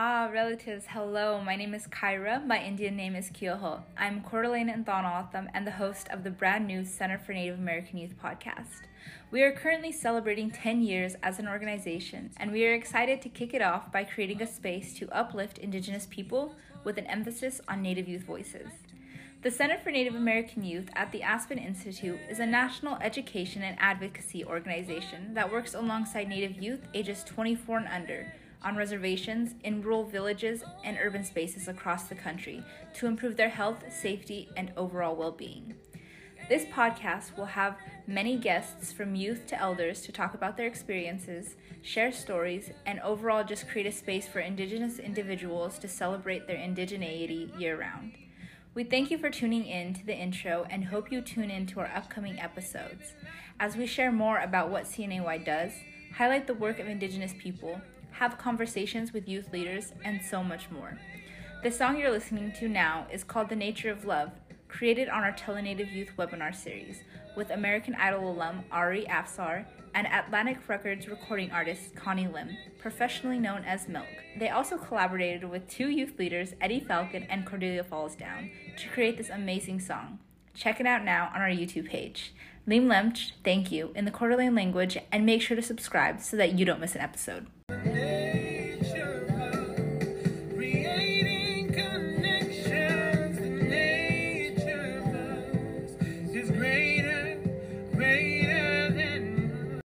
Ah, relatives, hello. My name is Kyra. My Indian name is Kyoho. I'm Coeur and Thanatham and the host of the brand new Center for Native American Youth podcast. We are currently celebrating 10 years as an organization, and we are excited to kick it off by creating a space to uplift Indigenous people with an emphasis on Native youth voices. The Center for Native American Youth at the Aspen Institute is a national education and advocacy organization that works alongside Native youth ages 24 and under on reservations, in rural villages, and urban spaces across the country to improve their health, safety, and overall well being. This podcast will have many guests from youth to elders to talk about their experiences, share stories, and overall just create a space for Indigenous individuals to celebrate their indigeneity year round. We thank you for tuning in to the intro and hope you tune in to our upcoming episodes as we share more about what CNAY does, highlight the work of Indigenous people, have conversations with youth leaders, and so much more. The song you're listening to now is called The Nature of Love, created on our Tele-Native Youth webinar series with American Idol alum Ari Afsar and Atlantic Records recording artist Connie Lim, professionally known as MILCK. They also collaborated with two youth leaders, Eddie Falcon and Cordelia Falls Down, to create this amazing song. Check it out now on our YouTube page. Lim Lemch, thank you, in the Coeur d'Alene language, and make sure to subscribe so that you don't miss an episode.